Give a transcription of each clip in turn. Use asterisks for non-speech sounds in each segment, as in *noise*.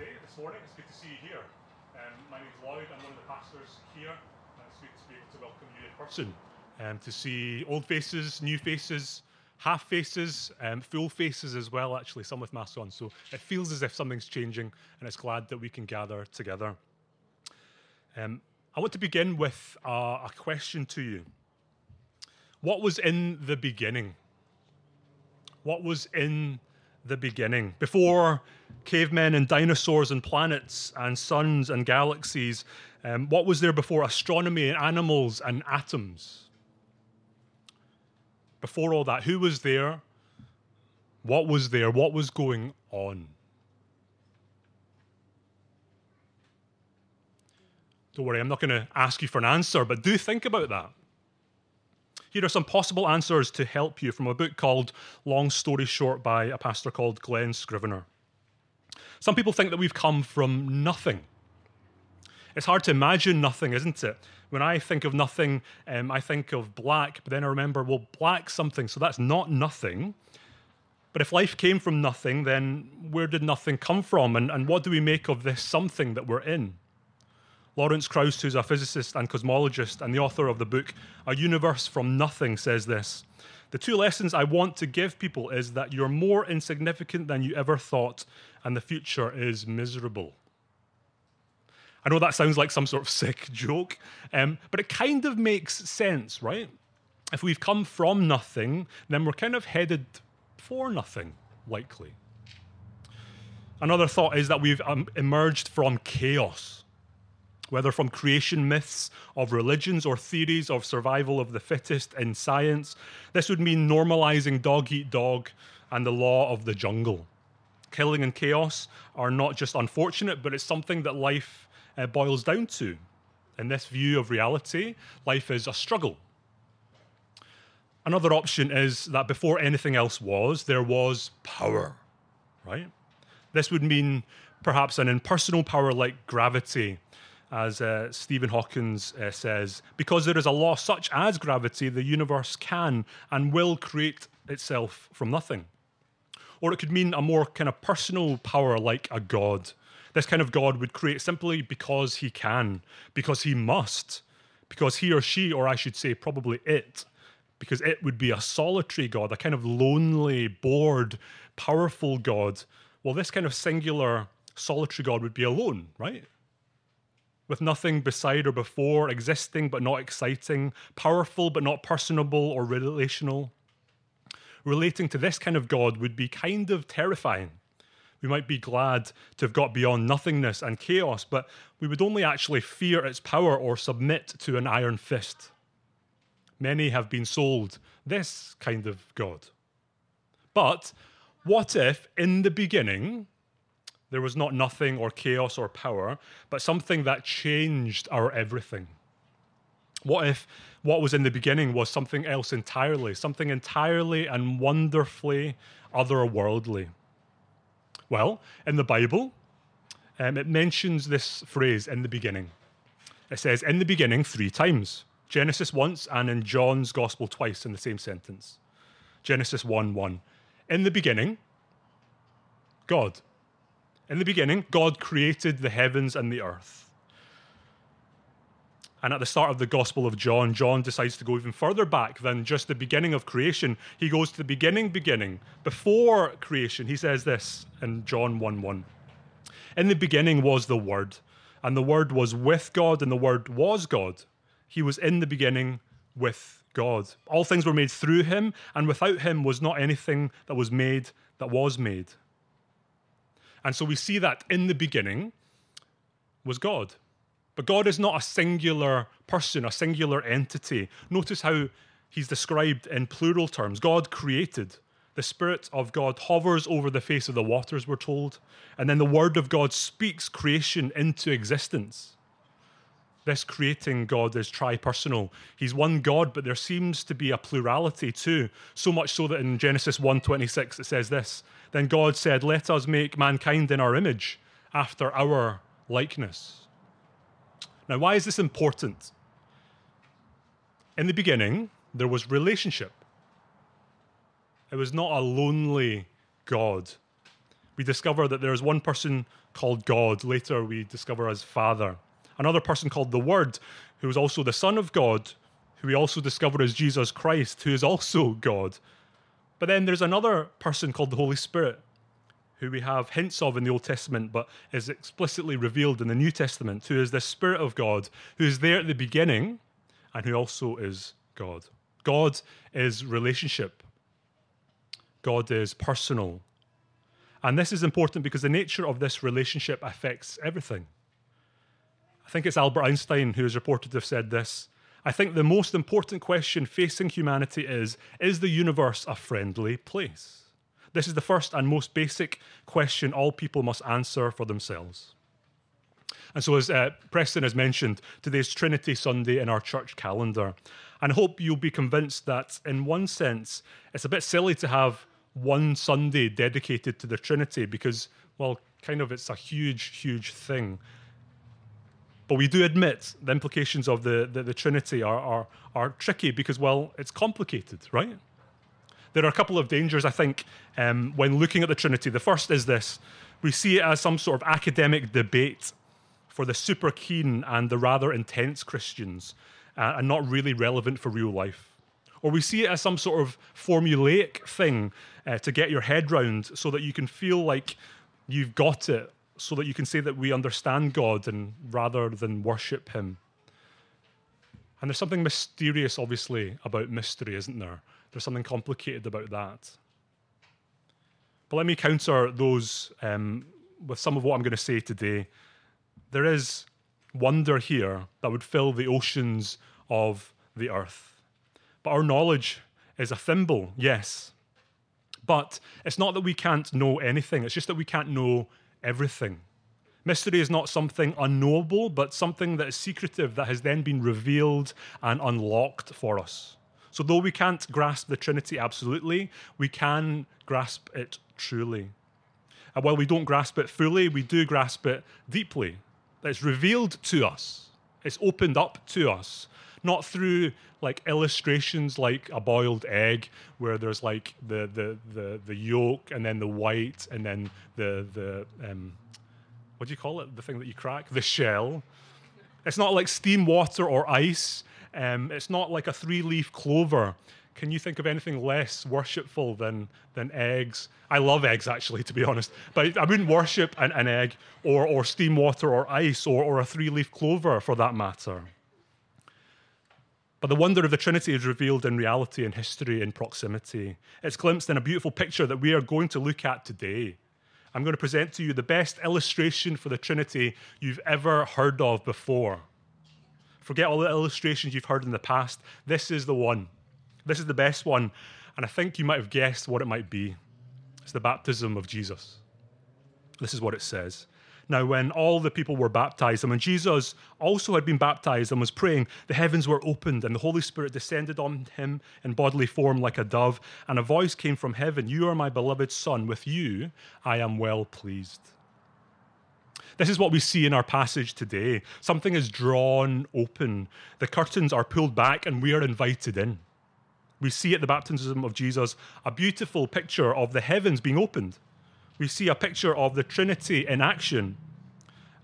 today, this morning. It's good to see you here. Um, my name is Lloyd. I'm one of the pastors here. And it's good to be able to welcome you in person. Um, to see old faces, new faces, half faces, um, full faces as well, actually, some with masks on. So it feels as if something's changing, and it's glad that we can gather together. Um, I want to begin with uh, a question to you. What was in the beginning? What was in the beginning? Before cavemen and dinosaurs and planets and suns and galaxies, um, what was there before astronomy and animals and atoms? Before all that, who was there? What was there? What was going on? Don't worry, I'm not going to ask you for an answer, but do think about that. Here are some possible answers to help you from a book called Long Story Short by a pastor called Glen Scrivener. Some people think that we've come from nothing. It's hard to imagine nothing, isn't it? When I think of nothing, um, I think of black, but then I remember, well, black something, so that's not nothing. But if life came from nothing, then where did nothing come from? And, and what do we make of this something that we're in? Lawrence Krauss, who's a physicist and cosmologist and the author of the book A Universe from Nothing, says this. The two lessons I want to give people is that you're more insignificant than you ever thought, and the future is miserable. I know that sounds like some sort of *laughs* sick joke, um, but it kind of makes sense, right? If we've come from nothing, then we're kind of headed for nothing, likely. Another thought is that we've um, emerged from chaos whether from creation myths of religions or theories of survival of the fittest in science. This would mean normalizing dog eat dog and the law of the jungle. Killing and chaos are not just unfortunate, but it's something that life uh, boils down to. In this view of reality, life is a struggle. Another option is that before anything else was, there was power, right? This would mean perhaps an impersonal power like gravity as uh, Stephen Hawkins uh, says, because there is a law such as gravity, the universe can and will create itself from nothing. Or it could mean a more kind of personal power like a god. This kind of god would create simply because he can, because he must, because he or she, or I should say, probably it, because it would be a solitary god, a kind of lonely, bored, powerful god. Well, this kind of singular, solitary god would be alone, right? With nothing beside or before, existing but not exciting, powerful but not personable or relational. Relating to this kind of God would be kind of terrifying. We might be glad to have got beyond nothingness and chaos, but we would only actually fear its power or submit to an iron fist. Many have been sold this kind of God. But what if, in the beginning, there was not nothing or chaos or power, but something that changed our everything. What if what was in the beginning was something else entirely, something entirely and wonderfully otherworldly? Well, in the Bible, um, it mentions this phrase in the beginning. It says in the beginning three times Genesis once and in John's Gospel twice in the same sentence. Genesis 1 1. In the beginning, God. In the beginning, God created the heavens and the earth. And at the start of the Gospel of John, John decides to go even further back than just the beginning of creation. He goes to the beginning, beginning, before creation. He says this in John 1 1. In the beginning was the Word, and the Word was with God, and the Word was God. He was in the beginning with God. All things were made through him, and without him was not anything that was made that was made. And so we see that in the beginning was God. But God is not a singular person, a singular entity. Notice how he's described in plural terms. God created. The Spirit of God hovers over the face of the waters, we're told. And then the Word of God speaks creation into existence. This creating God is tri-personal. He's one God, but there seems to be a plurality too. So much so that in Genesis 1:26 it says this, then God said, Let us make mankind in our image, after our likeness. Now, why is this important? In the beginning, there was relationship. It was not a lonely God. We discover that there is one person called God. Later, we discover as Father. Another person called the Word, who is also the Son of God, who we also discover as Jesus Christ, who is also God. But then there's another person called the Holy Spirit, who we have hints of in the Old Testament, but is explicitly revealed in the New Testament, who is the Spirit of God, who is there at the beginning and who also is God. God is relationship, God is personal. And this is important because the nature of this relationship affects everything. I think it's Albert Einstein who is reported to have said this. I think the most important question facing humanity is Is the universe a friendly place? This is the first and most basic question all people must answer for themselves. And so, as uh, Preston has mentioned, today's Trinity Sunday in our church calendar. And I hope you'll be convinced that, in one sense, it's a bit silly to have one Sunday dedicated to the Trinity because, well, kind of it's a huge, huge thing. But we do admit the implications of the, the, the Trinity are, are, are tricky because, well, it's complicated, right? There are a couple of dangers, I think, um, when looking at the Trinity. The first is this we see it as some sort of academic debate for the super keen and the rather intense Christians uh, and not really relevant for real life. Or we see it as some sort of formulaic thing uh, to get your head round so that you can feel like you've got it, so that you can say that we understand God and rather than worship Him. And there's something mysterious, obviously, about mystery, isn't there? There's something complicated about that. But let me counter those um, with some of what I'm going to say today. There is wonder here that would fill the oceans of the earth. But our knowledge is a thimble, yes. But it's not that we can't know anything, it's just that we can't know everything. Mystery is not something unknowable, but something that is secretive that has then been revealed and unlocked for us. So, though we can't grasp the Trinity absolutely, we can grasp it truly. And while we don't grasp it fully, we do grasp it deeply. It's revealed to us, it's opened up to us, not through like illustrations like a boiled egg where there's like the the the, the yolk and then the white and then the the um, what do you call it? The thing that you crack? The shell. It's not like steam water or ice. Um, it's not like a three leaf clover. Can you think of anything less worshipful than, than eggs? I love eggs, actually, to be honest. But I wouldn't worship an, an egg or, or steam water or ice or, or a three leaf clover for that matter. But the wonder of the Trinity is revealed in reality, in history, in proximity. It's glimpsed in a beautiful picture that we are going to look at today. I'm going to present to you the best illustration for the Trinity you've ever heard of before. Forget all the illustrations you've heard in the past. This is the one. This is the best one. And I think you might have guessed what it might be. It's the baptism of Jesus. This is what it says. Now, when all the people were baptized, and when Jesus also had been baptized and was praying, the heavens were opened, and the Holy Spirit descended on him in bodily form like a dove, and a voice came from heaven You are my beloved Son, with you I am well pleased. This is what we see in our passage today. Something is drawn open, the curtains are pulled back, and we are invited in. We see at the baptism of Jesus a beautiful picture of the heavens being opened. We see a picture of the Trinity in action.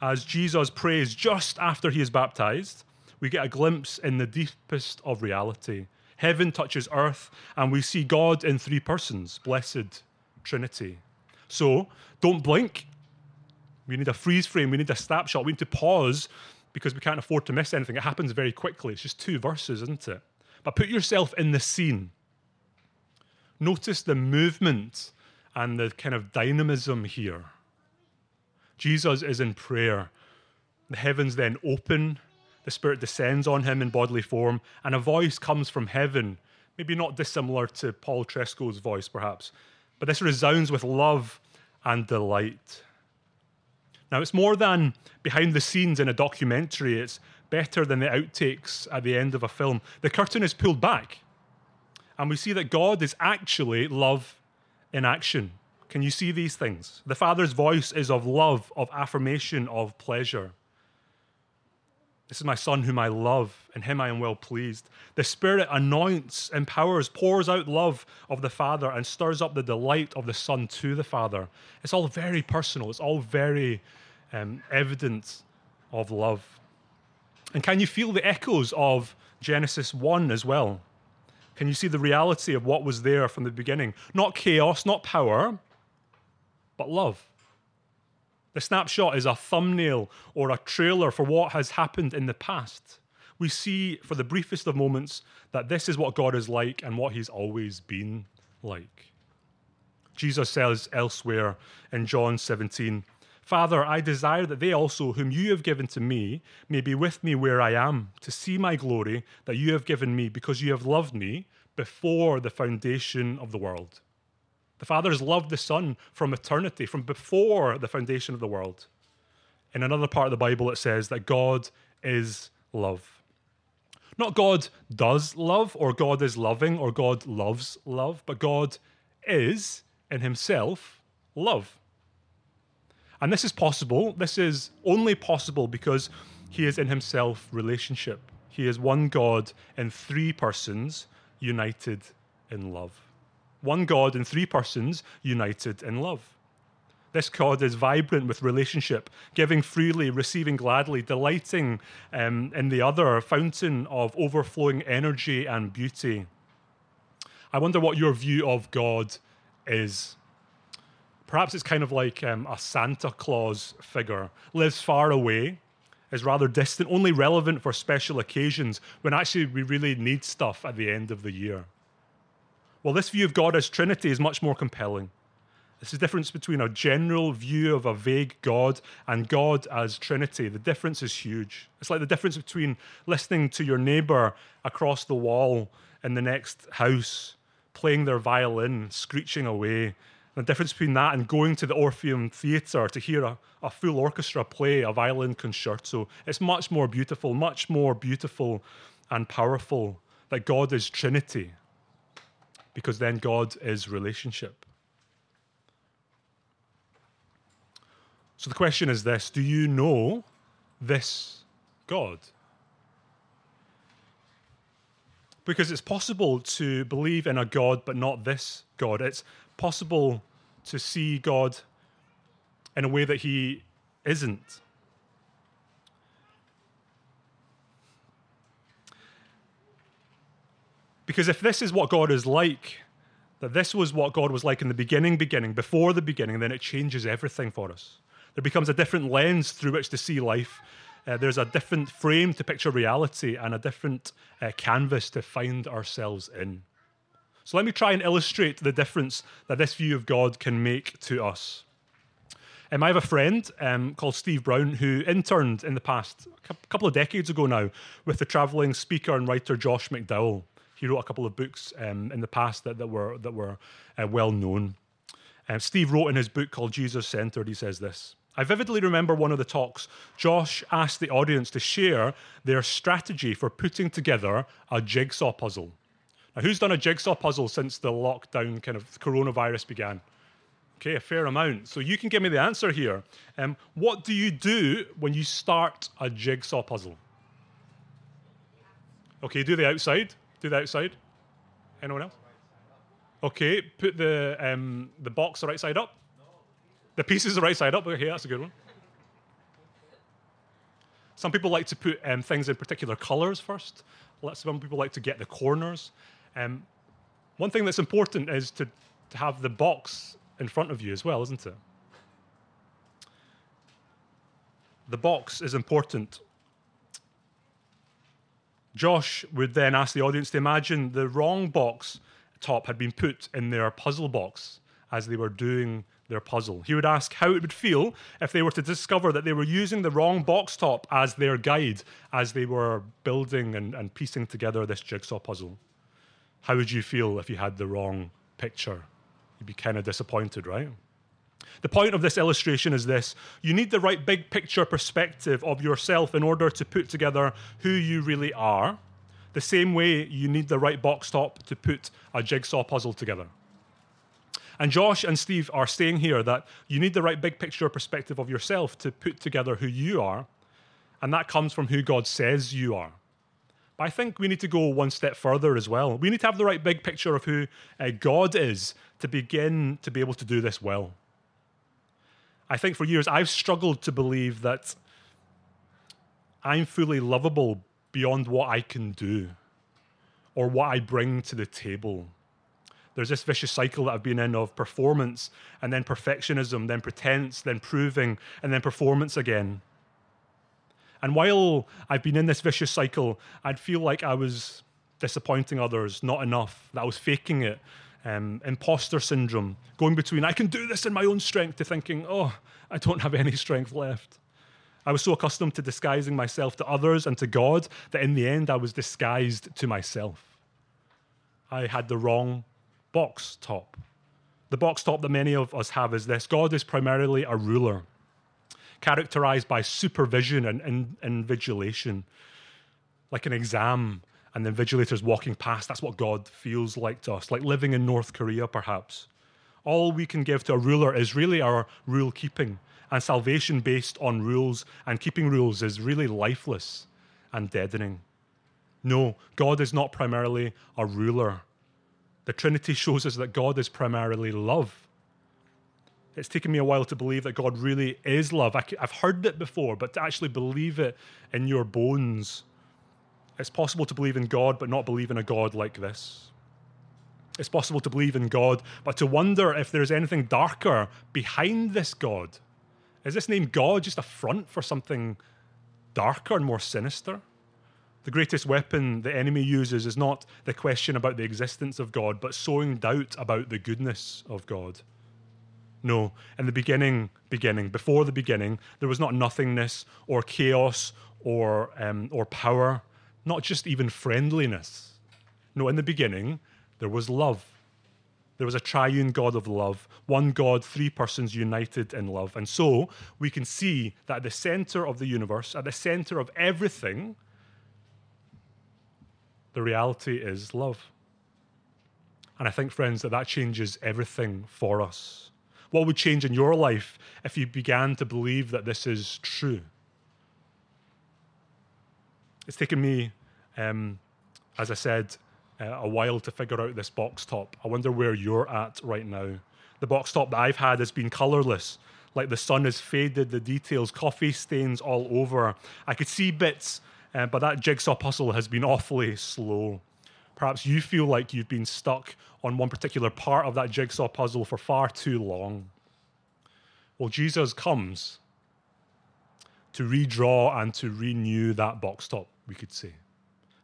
As Jesus prays just after he is baptized, we get a glimpse in the deepest of reality. Heaven touches earth, and we see God in three persons, blessed Trinity. So don't blink we need a freeze frame. We need a snapshot. We need to pause because we can't afford to miss anything. It happens very quickly. It's just two verses, isn't it? But put yourself in the scene. Notice the movement and the kind of dynamism here. Jesus is in prayer. The heavens then open. The Spirit descends on him in bodily form, and a voice comes from heaven, maybe not dissimilar to Paul Tresco's voice, perhaps, but this resounds with love and delight. Now, it's more than behind the scenes in a documentary, it's better than the outtakes at the end of a film. The curtain is pulled back, and we see that God is actually love in action. Can you see these things? The Father's voice is of love, of affirmation, of pleasure. This is my son whom I love, and him I am well pleased. The Spirit anoints, empowers, pours out love of the Father, and stirs up the delight of the Son to the Father. It's all very personal, it's all very um, evident of love. And can you feel the echoes of Genesis 1 as well? Can you see the reality of what was there from the beginning? Not chaos, not power, but love. The snapshot is a thumbnail or a trailer for what has happened in the past. We see, for the briefest of moments, that this is what God is like and what He's always been like. Jesus says elsewhere in John 17, Father, I desire that they also, whom you have given to me, may be with me where I am, to see my glory that you have given me, because you have loved me before the foundation of the world. The Father has loved the Son from eternity, from before the foundation of the world. In another part of the Bible, it says that God is love. Not God does love, or God is loving, or God loves love, but God is in Himself love. And this is possible. This is only possible because He is in Himself relationship. He is one God in three persons united in love one God in three persons united in love. This God is vibrant with relationship, giving freely, receiving gladly, delighting um, in the other, fountain of overflowing energy and beauty. I wonder what your view of God is. Perhaps it's kind of like um, a Santa Claus figure, lives far away, is rather distant, only relevant for special occasions when actually we really need stuff at the end of the year. Well, this view of God as Trinity is much more compelling. It's the difference between a general view of a vague God and God as Trinity. The difference is huge. It's like the difference between listening to your neighbor across the wall in the next house playing their violin, screeching away. The difference between that and going to the Orpheum Theatre to hear a, a full orchestra play a violin concerto. It's much more beautiful, much more beautiful and powerful that God is Trinity because then God is relationship. So the question is this Do you know this God? Because it's possible to believe in a God but not this God. It's possible to see God in a way that He isn't. Because if this is what God is like, that this was what God was like in the beginning, beginning, before the beginning, then it changes everything for us. There becomes a different lens through which to see life. Uh, there's a different frame to picture reality and a different uh, canvas to find ourselves in. So let me try and illustrate the difference that this view of God can make to us. Um, I have a friend um, called Steve Brown who interned in the past, a couple of decades ago now, with the traveling speaker and writer Josh McDowell. He wrote a couple of books um, in the past that, that were, that were uh, well known. Um, Steve wrote in his book called Jesus Centered, he says this I vividly remember one of the talks. Josh asked the audience to share their strategy for putting together a jigsaw puzzle. Who's done a jigsaw puzzle since the lockdown kind of coronavirus began? Okay, a fair amount. So you can give me the answer here. Um, what do you do when you start a jigsaw puzzle? Okay, do the outside. Do the outside. Anyone else? Okay, put the um, the box the right side up. The pieces the right side up. Okay, that's a good one. Some people like to put um, things in particular colors first. Some people like to get the corners. Um, one thing that's important is to, to have the box in front of you as well, isn't it? The box is important Josh would then ask the audience to imagine the wrong box top had been put in their puzzle box as they were doing their puzzle. He would ask how it would feel if they were to discover that they were using the wrong box top as their guide as they were building and, and piecing together this jigsaw puzzle. How would you feel if you had the wrong picture? You'd be kind of disappointed, right? The point of this illustration is this you need the right big picture perspective of yourself in order to put together who you really are, the same way you need the right box top to put a jigsaw puzzle together. And Josh and Steve are saying here that you need the right big picture perspective of yourself to put together who you are. And that comes from who God says you are. But I think we need to go one step further as well. We need to have the right big picture of who uh, God is to begin to be able to do this well. I think for years I've struggled to believe that I'm fully lovable beyond what I can do or what I bring to the table. There's this vicious cycle that I've been in of performance and then perfectionism, then pretense, then proving, and then performance again. And while I've been in this vicious cycle, I'd feel like I was disappointing others, not enough, that I was faking it. Um, imposter syndrome, going between I can do this in my own strength to thinking, oh, I don't have any strength left. I was so accustomed to disguising myself to others and to God that in the end I was disguised to myself. I had the wrong box top. The box top that many of us have is this God is primarily a ruler characterized by supervision and, and invigilation, like an exam, and the invigilators walking past. That's what God feels like to us, like living in North Korea, perhaps. All we can give to a ruler is really our rule keeping, and salvation based on rules and keeping rules is really lifeless and deadening. No, God is not primarily a ruler. The Trinity shows us that God is primarily love it's taken me a while to believe that God really is love. I, have heard it before, but to actually believe it in your bones, it's possible to believe in God, but not believe in a God like this. It's possible to believe in God, but to wonder if there's anything darker behind this God. Is this name God just a front for something darker and more sinister? The greatest weapon the enemy uses is not the question about the existence of God, but sowing doubt about the goodness of God. No, in the beginning, beginning, before the beginning, there was not nothingness or chaos or, um, or power, not just even friendliness. No, in the beginning, there was love. There was a triune God of love, one God, three persons united in love. And so we can see that at the center of the universe, at the center of everything, the reality is love. And I think, friends, that that changes everything for us. What would change in your life if you began to believe that this is true? It's taken me, um, as I said, uh, a while to figure out this box top. I wonder where you're at right now. The box top that I've had has been colorless, like the sun has faded, the details, coffee stains all over. I could see bits, uh, but that jigsaw puzzle has been awfully slow. Perhaps you feel like you've been stuck on one particular part of that jigsaw puzzle for far too long. Well, Jesus comes to redraw and to renew that box top, we could say,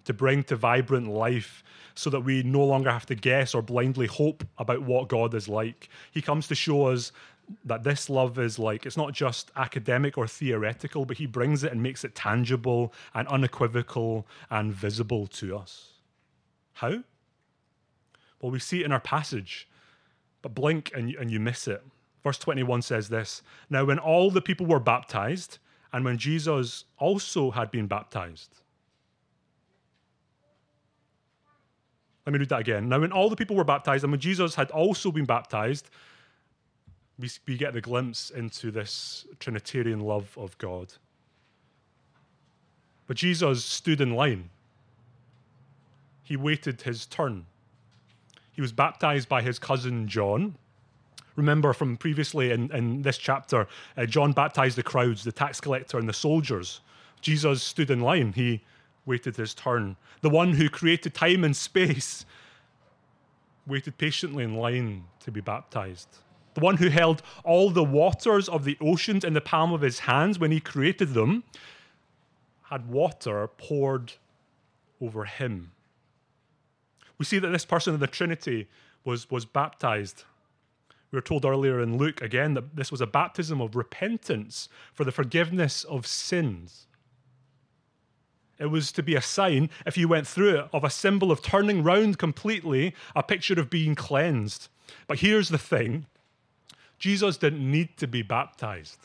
to bring to vibrant life so that we no longer have to guess or blindly hope about what God is like. He comes to show us that this love is like, it's not just academic or theoretical, but He brings it and makes it tangible and unequivocal and visible to us. How? Well, we see it in our passage, but blink and, and you miss it. Verse 21 says this Now, when all the people were baptized, and when Jesus also had been baptized, Let me read that again. Now, when all the people were baptized, and when Jesus had also been baptized, we, we get the glimpse into this Trinitarian love of God. But Jesus stood in line he waited his turn. He was baptized by his cousin John. Remember from previously in, in this chapter, uh, John baptized the crowds, the tax collector, and the soldiers. Jesus stood in line. He waited his turn. The one who created time and space waited patiently in line to be baptized. The one who held all the waters of the oceans in the palm of his hands when he created them had water poured over him we see that this person of the Trinity was, was baptized. We were told earlier in Luke again that this was a baptism of repentance for the forgiveness of sins. It was to be a sign, if you went through it, of a symbol of turning round completely, a picture of being cleansed. But here's the thing Jesus didn't need to be baptized.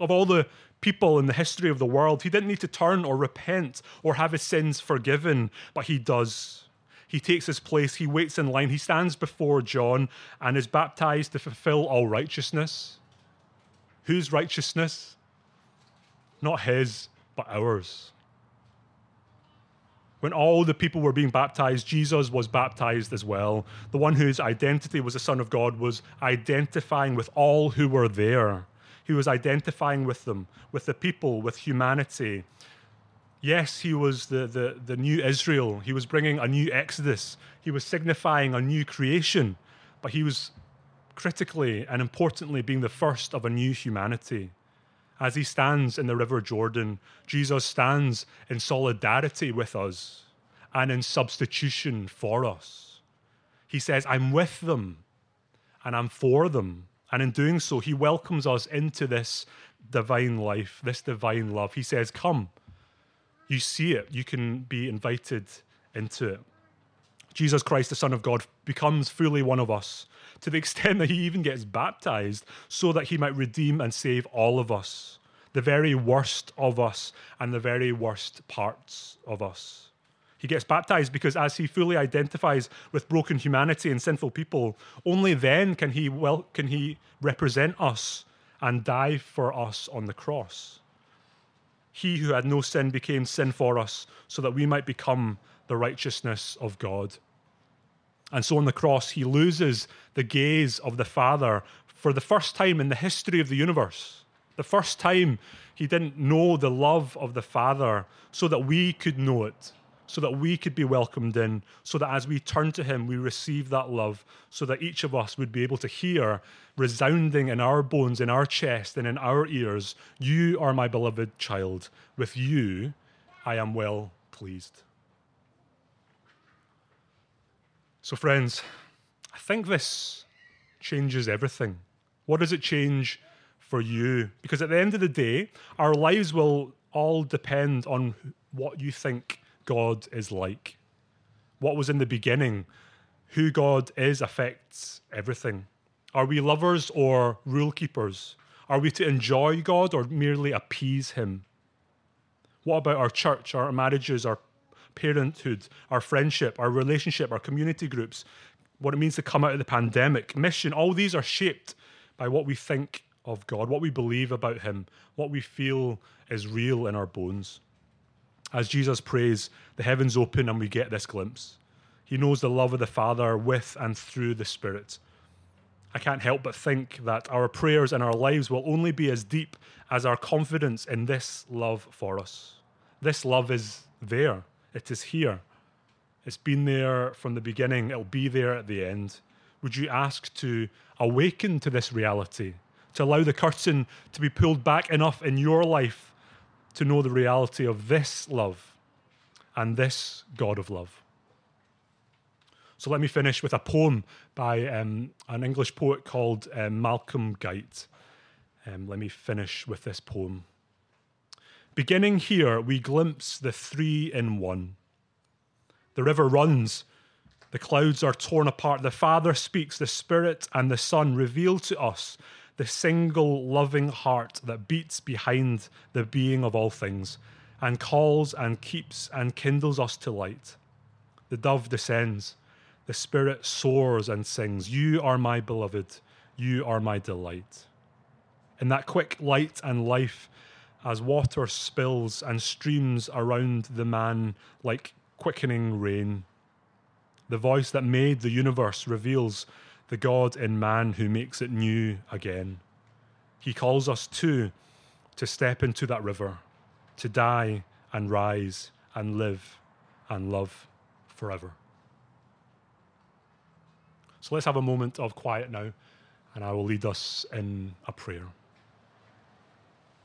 Of all the people in the history of the world, he didn't need to turn or repent or have his sins forgiven, but he does. He takes his place, he waits in line, he stands before John and is baptized to fulfill all righteousness. Whose righteousness? Not his, but ours. When all the people were being baptized, Jesus was baptized as well. The one whose identity was the Son of God was identifying with all who were there. He was identifying with them, with the people, with humanity. Yes, he was the, the, the new Israel. He was bringing a new Exodus. He was signifying a new creation. But he was critically and importantly being the first of a new humanity. As he stands in the River Jordan, Jesus stands in solidarity with us and in substitution for us. He says, I'm with them and I'm for them. And in doing so, he welcomes us into this divine life, this divine love. He says, Come, you see it, you can be invited into it. Jesus Christ, the Son of God, becomes fully one of us to the extent that he even gets baptized so that he might redeem and save all of us, the very worst of us and the very worst parts of us. He gets baptized because as he fully identifies with broken humanity and sinful people, only then can he well can he represent us and die for us on the cross. He who had no sin became sin for us so that we might become the righteousness of God. And so on the cross, he loses the gaze of the Father for the first time in the history of the universe. The first time he didn't know the love of the Father so that we could know it, so that we could be welcomed in, so that as we turn to him, we receive that love, so that each of us would be able to hear resounding in our bones, in our chest, and in our ears, You are my beloved child. With you, I am well pleased. So, friends, I think this changes everything. What does it change for you? Because at the end of the day, our lives will all depend on what you think God is like. What was in the beginning, who God is affects everything. Are we lovers or rule keepers? Are we to enjoy God or merely appease Him? What about our church, our marriages, our parenthood, our friendship, our relationship, our community groups, what it means to come out of the pandemic, mission, all these are shaped by what we think of God, what we believe about Him, what we feel is real in our bones. As Jesus prays, the heavens open and we get this glimpse. He knows the love of the Father with and through the Spirit. I can't help but think that our prayers and our lives will only be as deep as our confidence in this love for us. This love is there. It is here. It's been there from the beginning, it'll be there at the end. Would you ask to awaken to this reality, to allow the curtain to be pulled back enough in your life to know the reality of this love and this God of love? So let me finish with a poem by um, an English poet called um, Malcolm Guite. Um, let me finish with this poem. Beginning here, we glimpse the three in one. The river runs, the clouds are torn apart. The Father speaks, the Spirit and the Son reveal to us the single loving heart that beats behind the being of all things and calls and keeps and kindles us to light. The dove descends, the Spirit soars and sings, You are my beloved, you are my delight. In that quick light and life, as water spills and streams around the man like quickening rain. The voice that made the universe reveals the God in man who makes it new again. He calls us too to step into that river, to die and rise and live and love forever. So let's have a moment of quiet now, and I will lead us in a prayer.